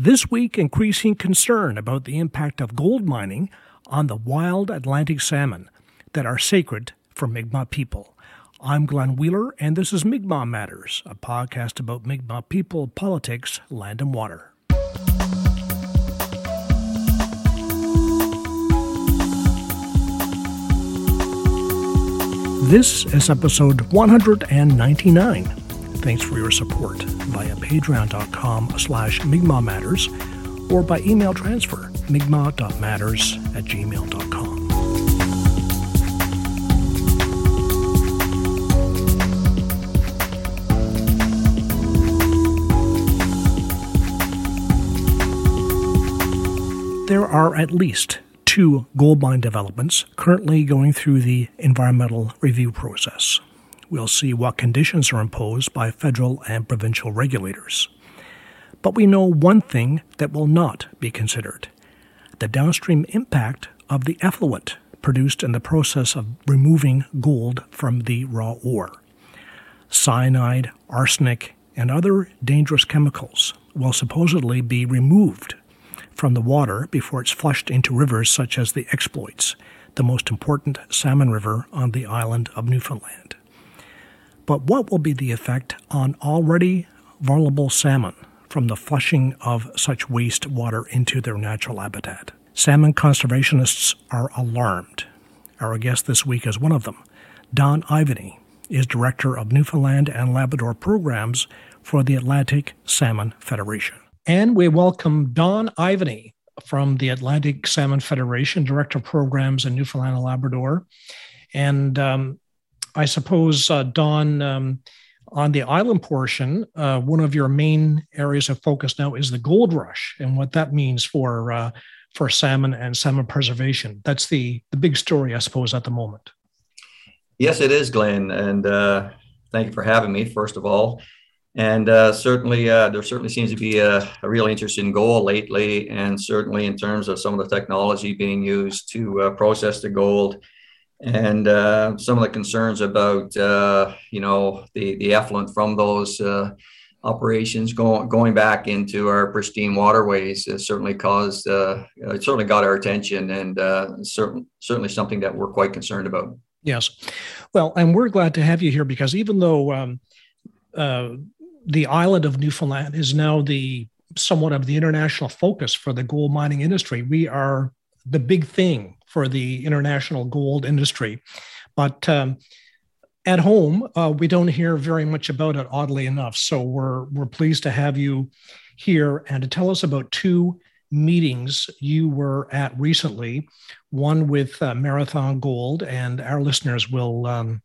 This week, increasing concern about the impact of gold mining on the wild Atlantic salmon that are sacred for Mi'kmaq people. I'm Glenn Wheeler, and this is Mi'kmaq Matters, a podcast about Mi'kmaq people, politics, land, and water. This is episode 199. Thanks for your support via patreon.com slash Matters or by email transfer, mi'kmaq.matters at gmail.com. There are at least two gold mine developments currently going through the environmental review process. We'll see what conditions are imposed by federal and provincial regulators. But we know one thing that will not be considered the downstream impact of the effluent produced in the process of removing gold from the raw ore. Cyanide, arsenic, and other dangerous chemicals will supposedly be removed from the water before it's flushed into rivers such as the Exploits, the most important salmon river on the island of Newfoundland. But what will be the effect on already vulnerable salmon from the flushing of such waste water into their natural habitat? Salmon conservationists are alarmed. Our guest this week is one of them. Don Ivany is director of Newfoundland and Labrador programs for the Atlantic Salmon Federation. And we welcome Don Ivany from the Atlantic Salmon Federation, Director of Programs in Newfoundland and Labrador. And um, I suppose, uh, Don, um, on the island portion, uh, one of your main areas of focus now is the gold rush and what that means for uh, for salmon and salmon preservation. That's the the big story, I suppose, at the moment. Yes, it is, Glenn, and uh, thank you for having me. First of all, and uh, certainly, uh, there certainly seems to be a, a, real interest in gold lately, and certainly in terms of some of the technology being used to uh, process the gold, and uh, some of the concerns about uh, you know the the effluent from those uh, operations going going back into our pristine waterways certainly caused it certainly got our attention, and certain, certainly something that we're quite concerned about. Yes, well, and we're glad to have you here because even though um, uh, the island of Newfoundland is now the somewhat of the international focus for the gold mining industry. We are the big thing for the international gold industry. But um, at home, uh, we don't hear very much about it, oddly enough. So we're, we're pleased to have you here and to tell us about two meetings you were at recently one with uh, Marathon Gold, and our listeners will um,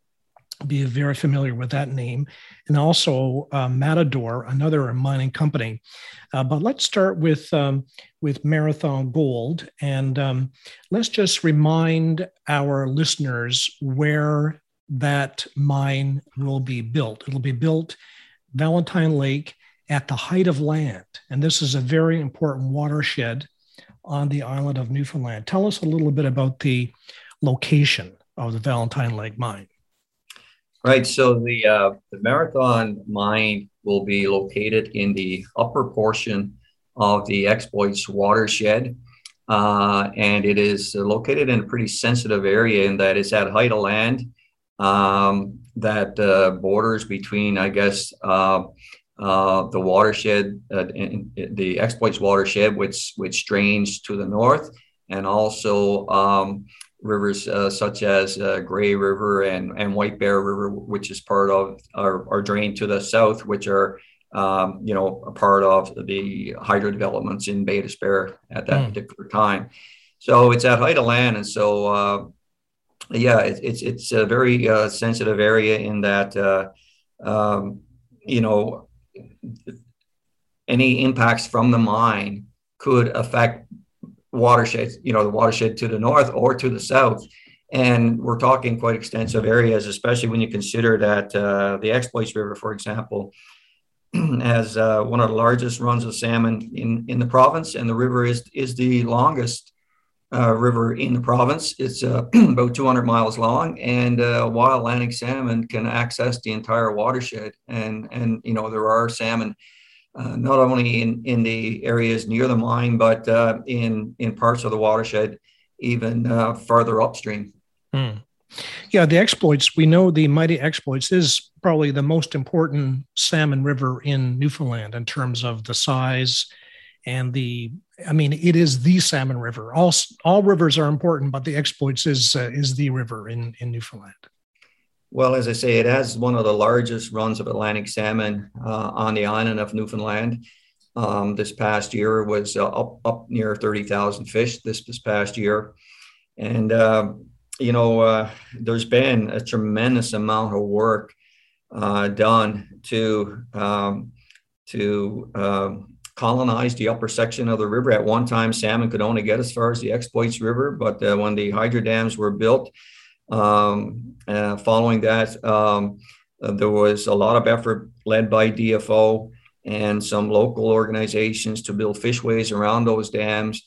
be very familiar with that name, and also uh, Matador, another mining company. Uh, but let's start with um, with Marathon Gold, and um, let's just remind our listeners where that mine will be built. It'll be built Valentine Lake at the height of land, and this is a very important watershed on the island of Newfoundland. Tell us a little bit about the location of the Valentine Lake mine. Right. So the uh, the marathon mine will be located in the upper portion of the exploits watershed. Uh, and it is located in a pretty sensitive area in that it's at height of land um, that uh, borders between, I guess, uh, uh, the watershed, uh, in, in the exploits watershed, which which drains to the north, and also um, rivers uh, such as uh, Gray River and, and White Bear River, which is part of our, our drain to the south, which are um, you know a part of the hydro developments in Bay d'Espoir at that mm. particular time. So it's at height of land, and so uh, yeah, it, it's it's a very uh, sensitive area in that uh, um, you know any impacts from the mine could affect watershed, you know, the watershed to the north or to the south. And we're talking quite extensive areas, especially when you consider that uh, the Exploits River, for example, has uh, one of the largest runs of salmon in, in the province, and the river is is the longest uh, river in the province. It's uh, about 200 miles long, and uh, wild Atlantic salmon can access the entire watershed. And and you know there are salmon uh, not only in, in the areas near the mine, but uh, in, in parts of the watershed, even uh, upstream. Hmm. Yeah, the exploits, we know the mighty exploits is probably the most important salmon river in Newfoundland in terms of the size and the I mean, it is the salmon river. All all rivers are important, but the exploits is uh, is the river in in Newfoundland. Well, as I say, it has one of the largest runs of Atlantic salmon uh, on the island of Newfoundland. Um, this past year was uh, up up near thirty thousand fish. This this past year, and uh, you know, uh, there's been a tremendous amount of work uh, done to um, to um, colonize the upper section of the river. At one time, salmon could only get as far as the Exploits River, but uh, when the hydro dams were built, um, following that, um, uh, there was a lot of effort led by DFO and some local organizations to build fishways around those dams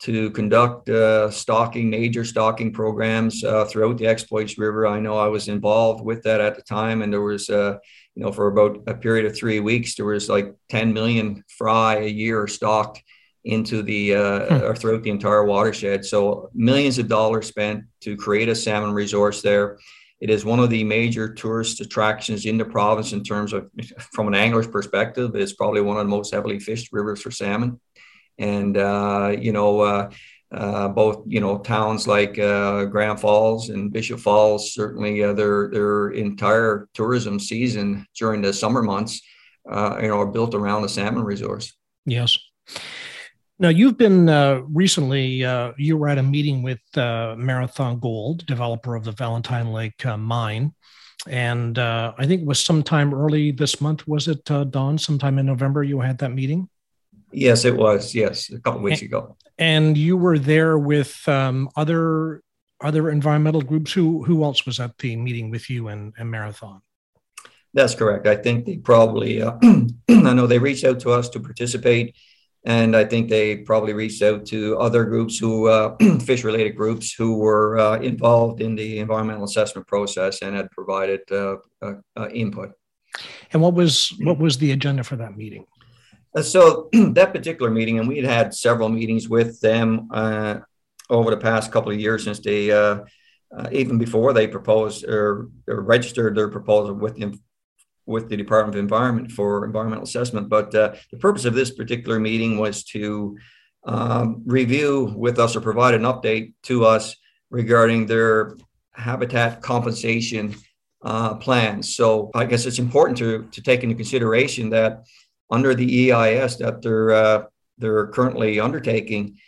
to conduct uh, stocking, major stocking programs uh, throughout the Exploits River. I know I was involved with that at the time, and there was, uh, you know, for about a period of three weeks, there was like 10 million fry a year stocked into the uh, hmm. or throughout the entire watershed. So millions of dollars spent to create a salmon resource there. It is one of the major tourist attractions in the province in terms of, from an angler's perspective, it's probably one of the most heavily fished rivers for salmon and uh, you know uh, uh, both you know towns like uh, Grand Falls and Bishop Falls certainly uh, their their entire tourism season during the summer months uh, you know are built around the salmon resource. Yes. Now you've been uh, recently uh, you were at a meeting with uh, Marathon Gold, developer of the Valentine Lake mine. And I think it was sometime early this month, was it, Don? Sometime in November, you had that meeting? Yes, it was. Yes, a couple weeks and, ago. And you were there with um, other other environmental groups. Who who else was at the meeting with you and, and Marathon? That's correct. I think they probably. Uh, I know they reached out to us to participate, and I think they probably reached out to other groups who uh, fish related groups who were uh, involved in the environmental assessment process and had provided uh, uh, uh, input. And what was what was the agenda for that meeting? Uh, so that particular meeting, and we had had several meetings with them uh, over the past couple of years since they, uh, uh, even before they proposed or, or, registered their proposal with the with the Department of Environment for environmental assessment. But uh, the purpose of this particular meeting was to um, review with us or provide an update to us regarding their habitat compensation uh, plans. So I guess it's important to to take into consideration that under the EIS that they're uh, they're currently undertaking,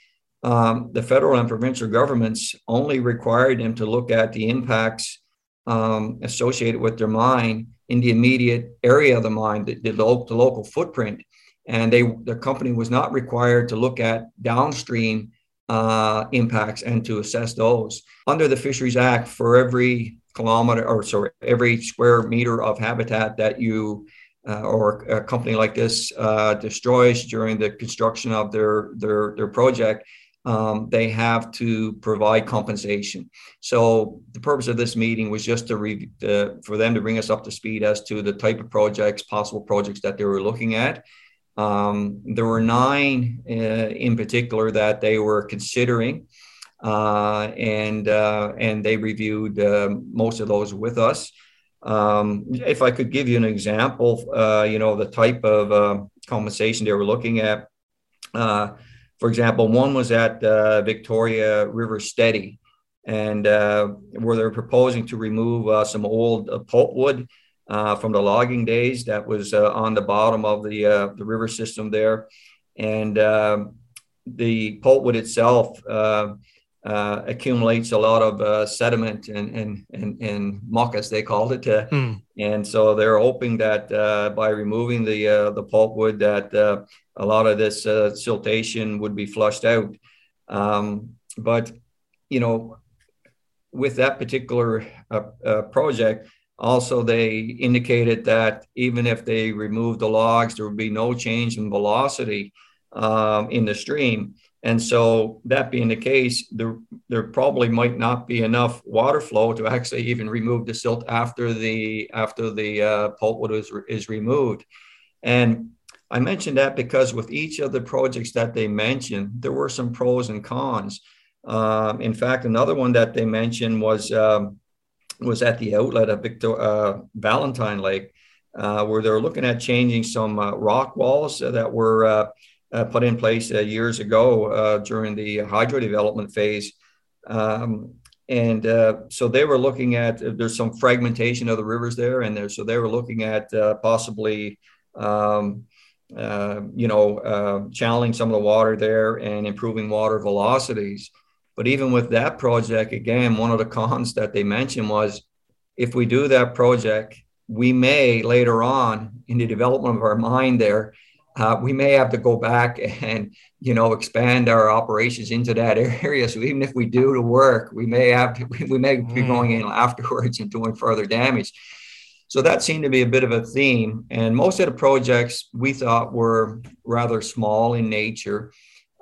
um, the federal and provincial governments only required them to look at the impacts um, associated with their mine in the immediate area of the mine, the, the, the local footprint, and they the company was not required to look at downstream uh, impacts and to assess those. Under the Fisheries Act, for every kilometer or sorry, every square meter of habitat that you uh, or a company like this uh, destroys during the construction of their their their project, um, they have to provide compensation. So the purpose of this meeting was just to re- uh, for them to bring us up to speed as to the type of projects, possible projects that they were looking at. Um, there were nine uh, in particular that they were considering. Uh, and uh, and they reviewed most of those with us. Um, if I could give you an example, uh, you know, the type of uh, compensation they were looking at. Uh, for example, one was at uh, Victoria River Steady, and uh, where they're proposing to remove uh, some old pulpwood from the logging days that was on the bottom of the the river system there, and um, the pulpwood itself uh, accumulates a lot of uh, sediment and, and, and, and muck, as they called it. Uh, mm. And so they're hoping that uh, by removing the, uh, the pulpwood, that uh, a lot of this siltation would be flushed out. Um, but, you know, with that particular project, also they indicated that even if they removed the logs, there would be no change in velocity um, in the stream. And so, that being the case, there, there probably might not be enough water flow to actually even remove the silt after the after the uh, pulpwood is, is removed. And I mentioned that because with each of the projects that they mentioned, there were some pros and cons. Um, in fact, another one that they mentioned was um, was at the outlet of Victor uh, Valentine Lake, uh, where they're looking at changing some uh, rock walls that were uh, Uh, put in place uh, years ago uh, during the hydro development phase. Um, and uh, so they were looking at there's some fragmentation of the rivers there, and there, so they were looking at possibly um, you know channeling some of the water there and improving water velocities. But even with that project, again, one of the cons that they mentioned was if we do that project, we may later on in the development of our mine there, uh, we may have to go back and you know expand our operations into that area. So even if we do the work, we may have to, we may be going in mm. afterwards and doing further damage. So that seemed to be a bit of a theme. And most of the projects we thought were rather small in nature.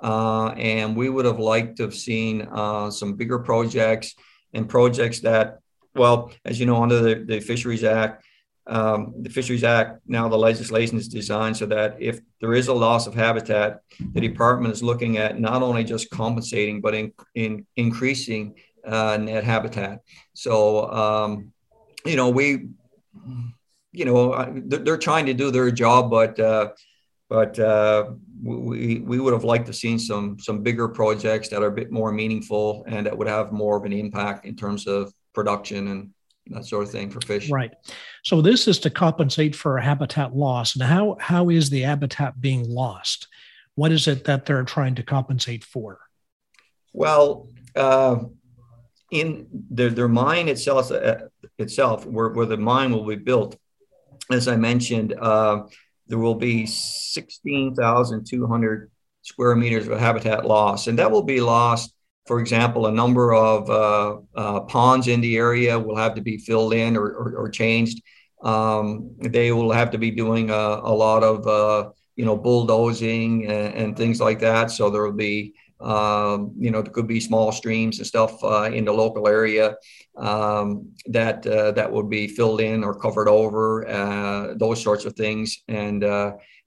Uh, and we would have liked to have seen uh, some bigger projects and projects that, well, as you know, under the, the Fisheries Act, um, the Fisheries Act, now the legislation is designed so that if there is a loss of habitat, the department is looking at not only just compensating, but in, in increasing uh, net habitat. So, um, you know, we, you know, they're, trying to do their job, but uh, but uh, we, we would have liked to seen some some bigger projects that are a bit more meaningful and that would have more of an impact in terms of production and that sort of thing for fish. Right. So this is to compensate for habitat loss. And how how is the habitat being lost? What is it that they're trying to compensate for? Well, uh, in their, their mine itself, uh, itself where, where the mine will be built, as I mentioned, uh, there will be 16,200 square meters of habitat loss, and that will be lost. For example, a number of uh, uh, ponds in the area will have to be filled in or, or, or changed. Um, they will have to be doing a, a lot of uh, you know bulldozing and, and, things like that. So there will be um, you know, there could be small streams and stuff uh, in the local area um, that uh, that would be filled in or covered over, uh, those sorts of things. And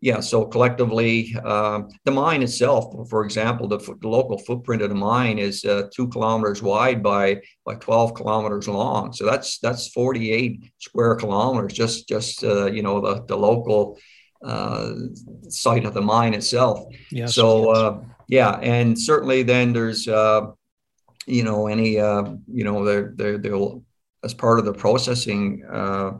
yeah, so collectively, um, the mine itself, for example, the, the, local footprint of the mine is uh, two kilometers wide by by 12 kilometers long. So that's that's 48 square kilometers. Just just uh, you know the the local site of the mine itself. Yes, so. Yes yeah, and certainly then there's uh, you know any uh, you know they're they'll as part of the processing uh,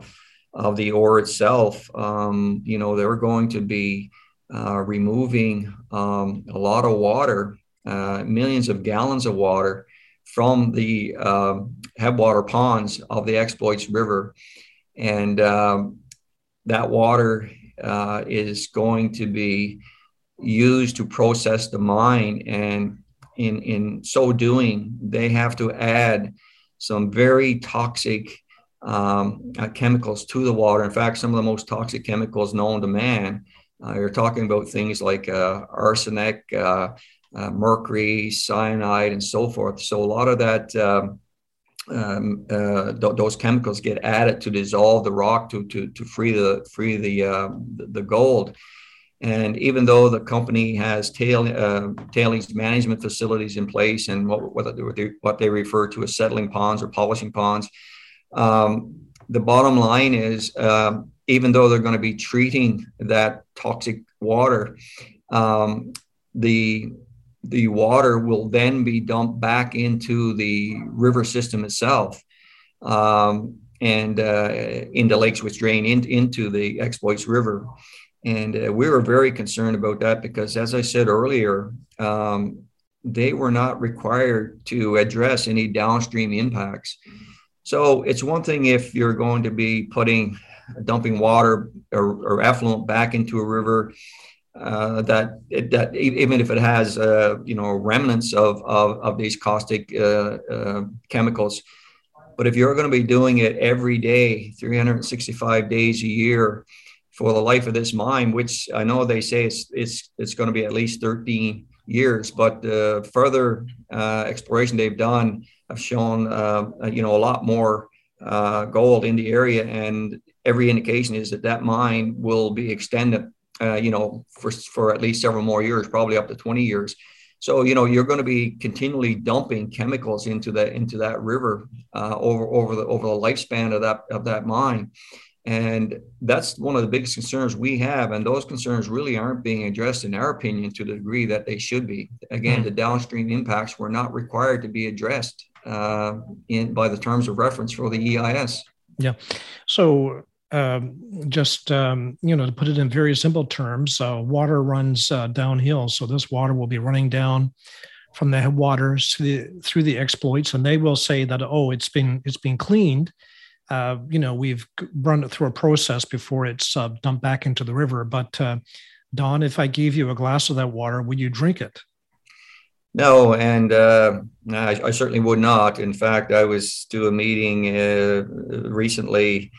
of the ore itself, um, you know they're going to be uh, removing um, a lot of water, uh, millions of gallons of water from the uh, headwater ponds of the Exploits River, and um, that water uh, is going to be used to process the mine. And in, in so doing, they have to add some very toxic um, uh, chemicals to the water. In fact, some of the most toxic chemicals known to man. Uh, you're talking about things like uh, arsenic, uh, uh, mercury, cyanide, and so forth. So a lot of that, um, um, uh, th- those chemicals get added to dissolve the rock to to, to free the free the, the, the gold. And even though the company has tail, uh, tailings management facilities in place and what, what, they, what they refer to as settling ponds or polishing ponds, um, the bottom line is uh, even though they're going to be treating that toxic water, um, the the water will then be dumped back into the river system itself um, and uh, into lakes which drain in, into the exploits river and uh, we were very concerned about that because, as I said earlier, um, they were not required to address any downstream impacts. So it's one thing if you're going to be putting dumping water or, or effluent back into a river uh, that that even if it has uh, you know remnants of of, of these caustic uh, uh chemicals, but if you're going to be doing it every day, 365 days a year, for the life of this mine, which I know they say it's it's it's going to be at least 13 years, but uh, further uh, exploration they've done have shown uh, you know a lot more uh, gold in the area, and every indication is that that mine will be extended uh, you know, for, for at least several more years, probably up to 20 years. So you know you're going to be continually dumping chemicals into that into that river uh, over over the over the lifespan of that of that mine, and that's one of the biggest concerns we have. And those concerns really aren't being addressed, in our opinion, to the degree that they should be. Again, mm-hmm. the downstream impacts were not required to be addressed uh, in by the terms of reference for the EIS. Yeah. So um, just um, you know to put it in very simple terms, uh, water runs uh, downhill. So this water will be running down from the headwaters to the, through the exploits, and they will say that oh, it's been it's been cleaned. Uh, you know, we've run it through a process before it's uh, dumped back into the river. But uh, Don, if I gave you a glass of that water, would you drink it? No, and uh, I, I, certainly would not. In fact, I was to a meeting uh, recently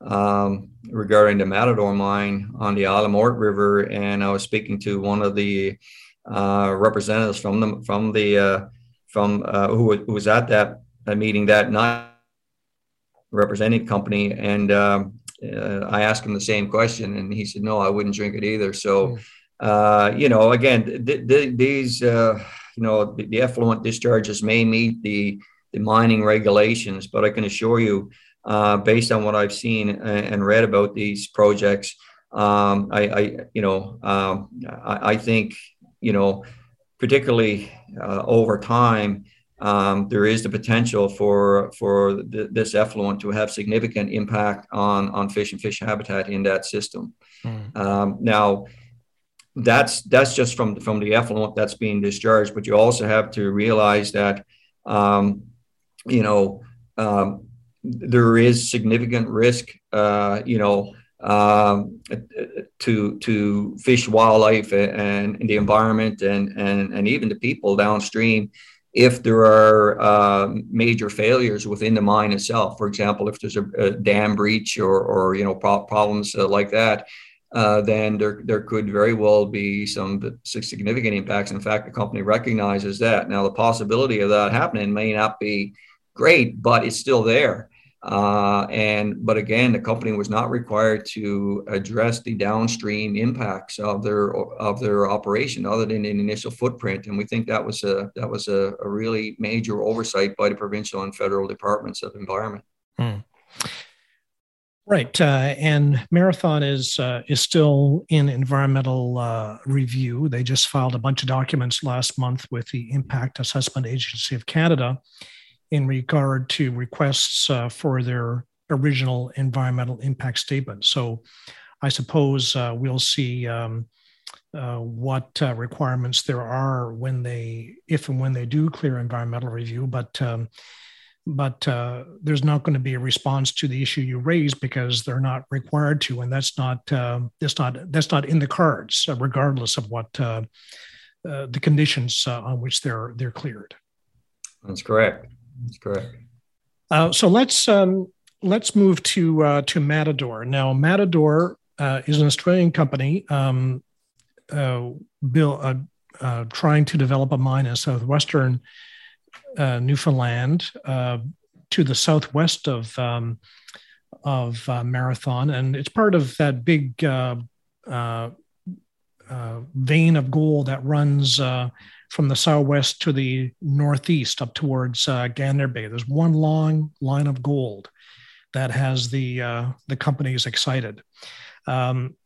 um, regarding the Matador mine on the Isle aux Morts River, and I was speaking to one of the uh, representatives from the from the uh, from uh, who, who, was at that meeting that night, representing company, and um, uh, I asked him the same question, and he said, "No, I wouldn't drink it either." So, hmm. you know, again, th- th- these you know, the, the effluent discharges may meet the, the mining regulations, but I can assure you, uh, based on what I've seen and read about these projects, um, I, I, you know, um, I, I, think, you know, particularly uh, over time, um, there is the potential for for th- this effluent to have significant impact on on fish and fish habitat in that system. Mm. now, that's that's just from from the effluent that's being discharged. But you also have to realize that um, you know um, there is significant risk. Uh, you know. Um, to to fish, wildlife, and, and, the environment, and, and and even the people downstream, if there are uh, major failures within the mine itself. For example, if there's a, a dam breach or or you know pro- problems uh, like that, uh, then there, there could very well be some significant impacts. In fact, the company recognizes that. Now, the possibility of that happening may not be great, but it's still there. Uh, and but again, the company was not required to address the downstream impacts of their of their operation, other than an initial footprint. And we think that was a that was a, a really major oversight by the provincial and federal departments of environment. Hmm. Right, uh, and Marathon is uh, is still in environmental uh, review. They just filed a bunch of documents last month with the Impact Assessment Agency of Canada in regard to requests uh, for their original environmental impact statement. So, I suppose uh, we'll see um, uh, what requirements there are when they, if and when they do clear environmental review, but um, but uh, there's not going to be a response to the issue you raise because they're not required to, and that's not uh, that's not that's not in the cards, uh, regardless of what uh, uh, the conditions uh, on which they're they're cleared. That's correct. That's correct. so let's um, let's move to to Matador now. Matador is an Australian company. Um, Bill, trying to develop a mine in southwestern uh, Newfoundland uh, to the southwest of um, of uh, Marathon, and it's part of that big uh, uh, uh, vein of gold that runs from the southwest to the northeast up towards Gander Bay. There's one long line of gold that has the the companies excited. Um,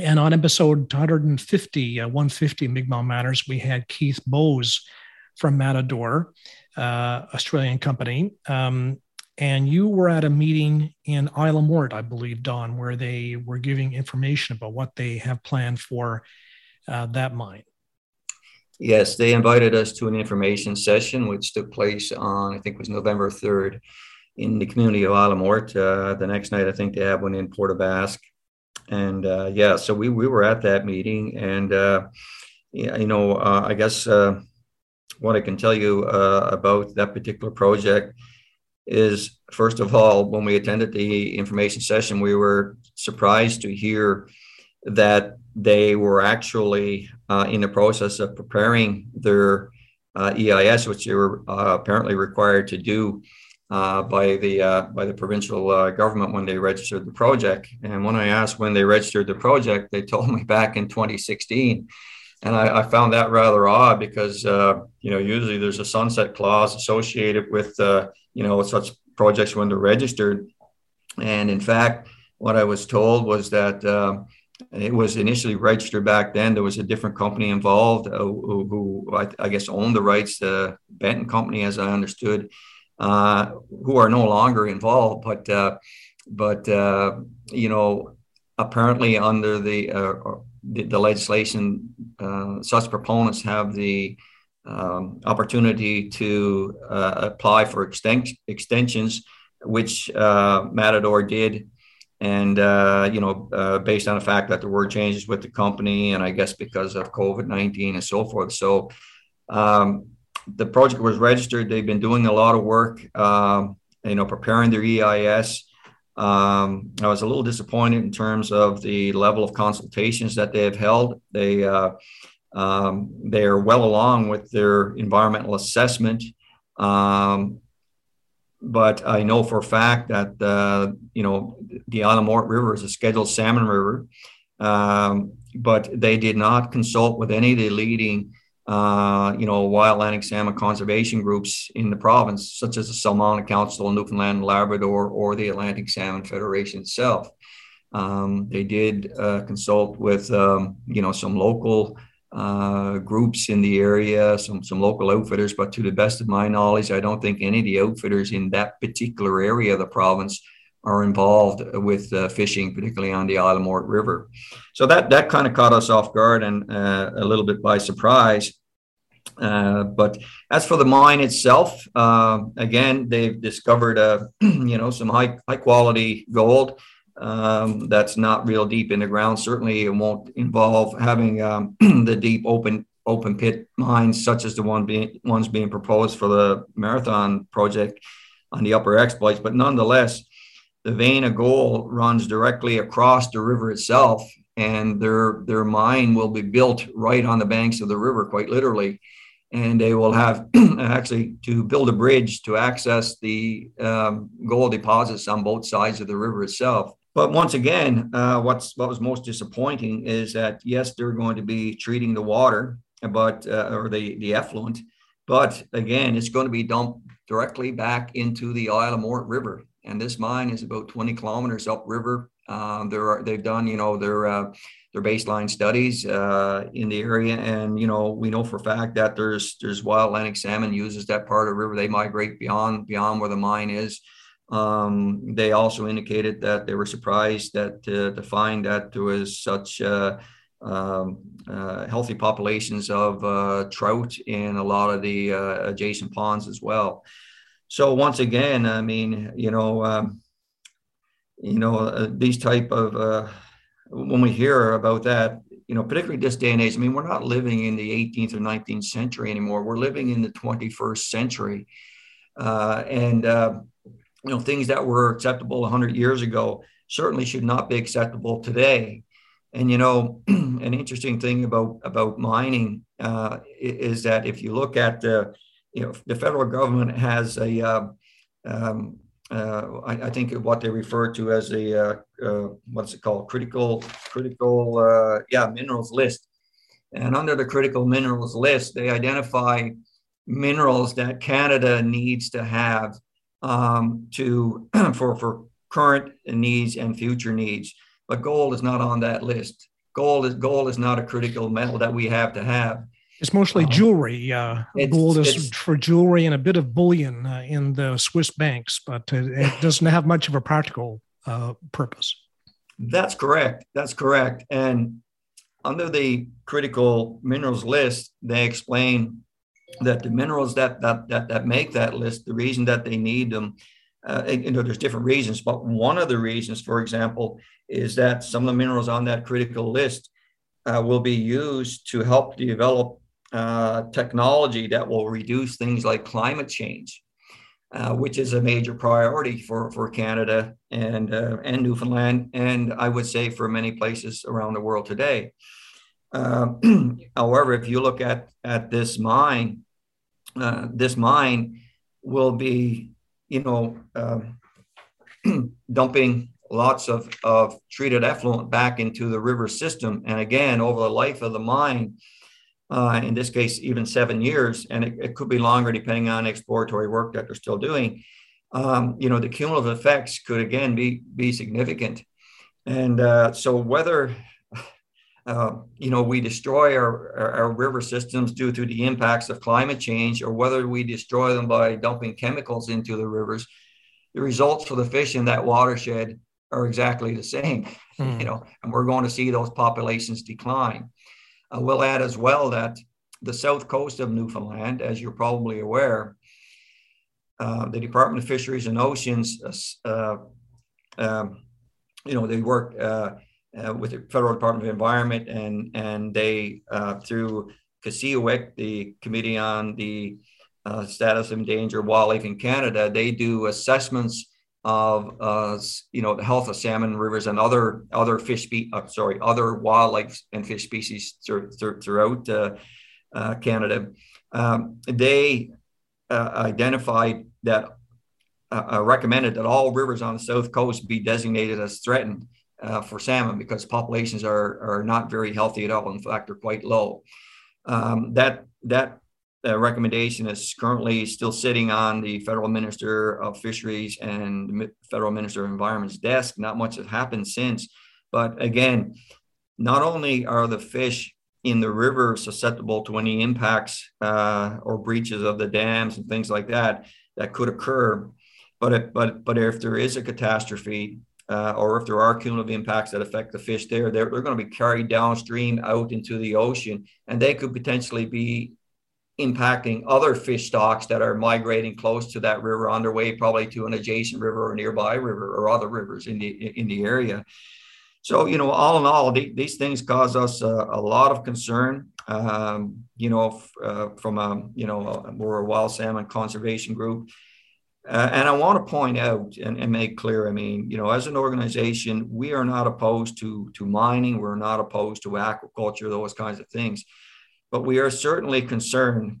and on episode 150, 150 Mi'kmaq Matters, we had Keith Bowes from Matador, uh, Australian company. Um, and you were at a meeting in Isle Mort, I believe, Don, where they were giving information about what they have planned for uh, that mine. Yes, they invited us to an information session, which took place on, I think, was November 3rd in the community of Isle Mort. Uh, the next night, I think they have one in Port aux Basques. And uh, yeah, so we, we were at that meeting. And, uh, you know, uh, I guess uh, what I can tell you uh, about that particular project is, first of all, when we attended the information session, we were surprised to hear that they were actually uh, in the process of preparing their uh, EIS, which they were uh, apparently required to do uh, by the uh, by the provincial uh, government when they registered the project. And when I asked when they registered the project, they told me back in 2016. And I, I found that rather odd because uh, you know usually there's a sunset clause associated with uh, you know such projects when they're registered. And in fact, what I was told was that uh, it was initially registered back then. There was a different company involved who, who I, I, guess owned the rights, the Benton Company, as I understood uh, who are no longer involved. But uh, but uh, you know, apparently under the uh, the, the, legislation, uh, such proponents have the um, opportunity to apply for exten- extensions, which Matador did and uh, you know, uh, based on the fact that there were changes with the company, and I guess because of COVID nineteen and so forth. So, um, the project was registered. They've been doing a lot of work, um, you know, preparing their EIS. Um, I was a little disappointed in terms of the level of consultations that they have held. They uh, um, they are well along with their environmental assessment, um, but I know for a fact that uh, you know the Isle Morte River is a scheduled salmon river, um, but they did not consult with any of the leading uh, you know, wild Atlantic salmon conservation groups in the province, such as the Salmon Council, in Newfoundland and Labrador, or the Atlantic Salmon Federation itself. Um, they did uh, consult with, um, you know, some local uh, groups in the area, some some local outfitters. But to the best of my knowledge, I don't think any of the outfitters in that particular area of the province are involved with uh, fishing, particularly on the Isle Morte River. So that that kind of caught us off guard and uh, a little bit by surprise. Uh, but as for the mine itself, uh, again, they've discovered, uh, you know, some high high quality gold um, that's not real deep in the ground. Certainly, it won't involve having um, the deep open open pit mines such as the one being ones being proposed for the marathon project on the upper exploits. But nonetheless, the vein of gold runs directly across the river itself, and their their mine will be built right on the banks of the river, quite literally. And they will have actually to build a bridge to access the um, gold deposits on both sides of the river itself. But once again, uh, what's what was most disappointing is that yes, they're going to be treating the water, but uh, or the the effluent, but again, it's going to be dumped directly back into the Isle Morte River and this mine is about 20 kilometers upriver. Um, there are they've done you know their uh, their baseline studies uh, in the area, and you know we know for a fact that there's there's wild Atlantic salmon uses that part of the river. They migrate beyond beyond where the mine is. Um, they also indicated that they were surprised that uh, to find that there was such uh, um, uh, healthy populations of uh, trout in a lot of the adjacent ponds as well so once again, I mean, you know, um, you know, uh, these type of uh, when we hear about that, you know, particularly this day and age. I mean, we're not living in the 18th or 19th century anymore. We're living in the 21st century, uh, and uh, you know, things that were acceptable 100 years ago certainly should not be acceptable today. And you know, an interesting thing about about mining uh, is that if you look at the you know, the federal government has a, uh, um, uh, I, I, think what they refer to as a, uh, uh what's it called, critical, critical, uh, yeah, minerals list. And under the critical minerals list, they identify minerals that Canada needs to have um, to for for current needs and future needs. But gold is not on that list. Gold is gold is not a critical metal that we have to have. It's mostly uh, jewelry. Uh, gold is for jewelry and a bit of bullion uh, in the Swiss banks, but it, it doesn't have much of a practical uh, purpose. That's correct. That's correct. And under the critical minerals list, they explain that the minerals that that that, that make that list, the reason that they need them, uh, you know, there's different reasons, but one of the reasons, for example, is that some of the minerals on that critical list uh, will be used to help develop uh, technology that will reduce things like climate change, uh, which is a major priority for, for Canada and, uh, and Newfoundland, and I would say for many places around the world today. Um, however, if you look at, at this mine, uh, this mine will be you know, um, dumping lots of, of treated effluent back into the river system. And again, over the life of the mine, uh, in this case, even seven years, and it, it, could be longer depending on exploratory work that they're still doing. Um, you know, the cumulative effects could again be be significant. And uh, so whether uh, you know we destroy our, our, our, river systems due to the impacts of climate change, or whether we destroy them by dumping chemicals into the rivers, the results for the fish in that watershed are exactly the same. Mm. You know, and we're going to see those populations decline. I will add as well that the south coast of Newfoundland, as you're probably aware, uh, the Department of Fisheries and Oceans, uh, um, you know, they work uh, uh, with the Federal Department of Environment and and they uh, through COSEWIC, the Committee on the uh, Status of Endangered Wildlife in Canada, they do assessments of uh, you know the health of salmon rivers and other other fish spe- uh, sorry other wildlife and fish species th- th- throughout uh, uh Canada. Um, they uh, identified that uh, recommended that all rivers on the south coast be designated as threatened for salmon because populations are are not very healthy at all. In fact, they're quite low. Um, that that the recommendation is currently still sitting on the federal minister of fisheries and federal minister of environment's desk. Not much has happened since. But again, not only are the fish in the river susceptible to any impacts uh, or breaches of the dams and things like that that could occur, but if, but but if there is a catastrophe uh, or if there are cumulative impacts that affect the fish there, they're, they're going to be carried downstream out into the ocean, and they could potentially be impacting other fish stocks that are migrating close to that river on their way probably to an adjacent river or nearby river or other rivers in the in the area. So you know all in all these things cause us a, a lot of concern. Um, you know uh, from a you know we're a wild salmon conservation group. Uh, and I want to point out and, and, make clear, I mean, you know, as an organization, we are not opposed to, to mining. We're not opposed to aquaculture, those kinds of things but we are certainly concerned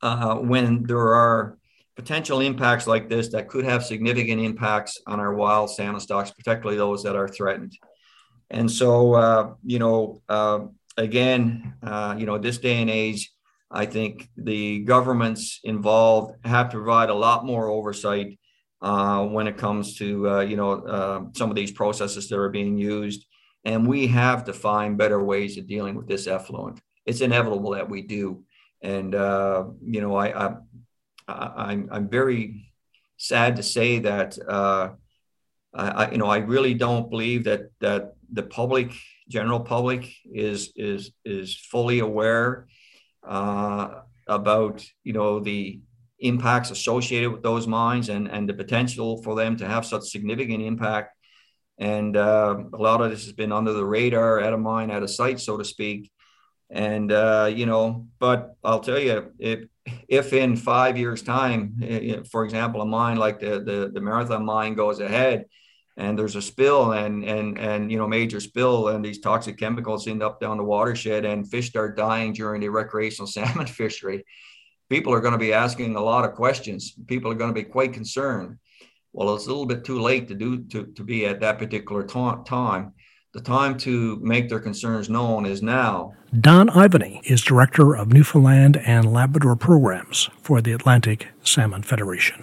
uh, when there are potential impacts like this that could have significant impacts on our wild salmon stocks, particularly those that are threatened. And so, uh, you know, uh, again, uh, you know, this day and age, I think the governments involved have to provide a lot more oversight uh, when it comes to, uh, you know, some of these processes that are being used. And we have to find better ways of dealing with this effluent it's inevitable that we do. And uh, you know, I, I, I am I'm very sad to say that uh, I, you know I really don't believe that that the public, general public, is is is fully aware uh, about you know the impacts associated with those mines and and the potential for them to have such significant impact. And uh, a lot of this has been under the radar, at a mine, at a site, so to speak. And uh, you know, but I'll tell you, if if in five years' time, eh, eh, for example, a mine like the the, the Marathon mine goes ahead, and there's a spill and and and you know major spill and these toxic chemicals end up down the watershed and fish start dying during the recreational salmon fishery people are going to be asking a lot of questions. People are going to be quite concerned. Well it's a little bit too late to do to, to be at that particular time the time to make their concerns known is now. Don Ivany is Director of Newfoundland and Labrador Programs for the Atlantic Salmon Federation.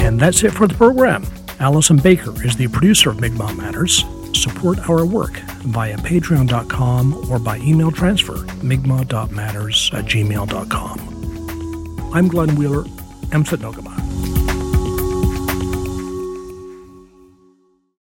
And that's it for the program. Allison Baker is the producer of Mi'kmaq Matters support our work via patreon.com or by email transfer, mi'kmaq.matters at gmail.com. I'm Glenn Wheeler, Msit No'kmaq.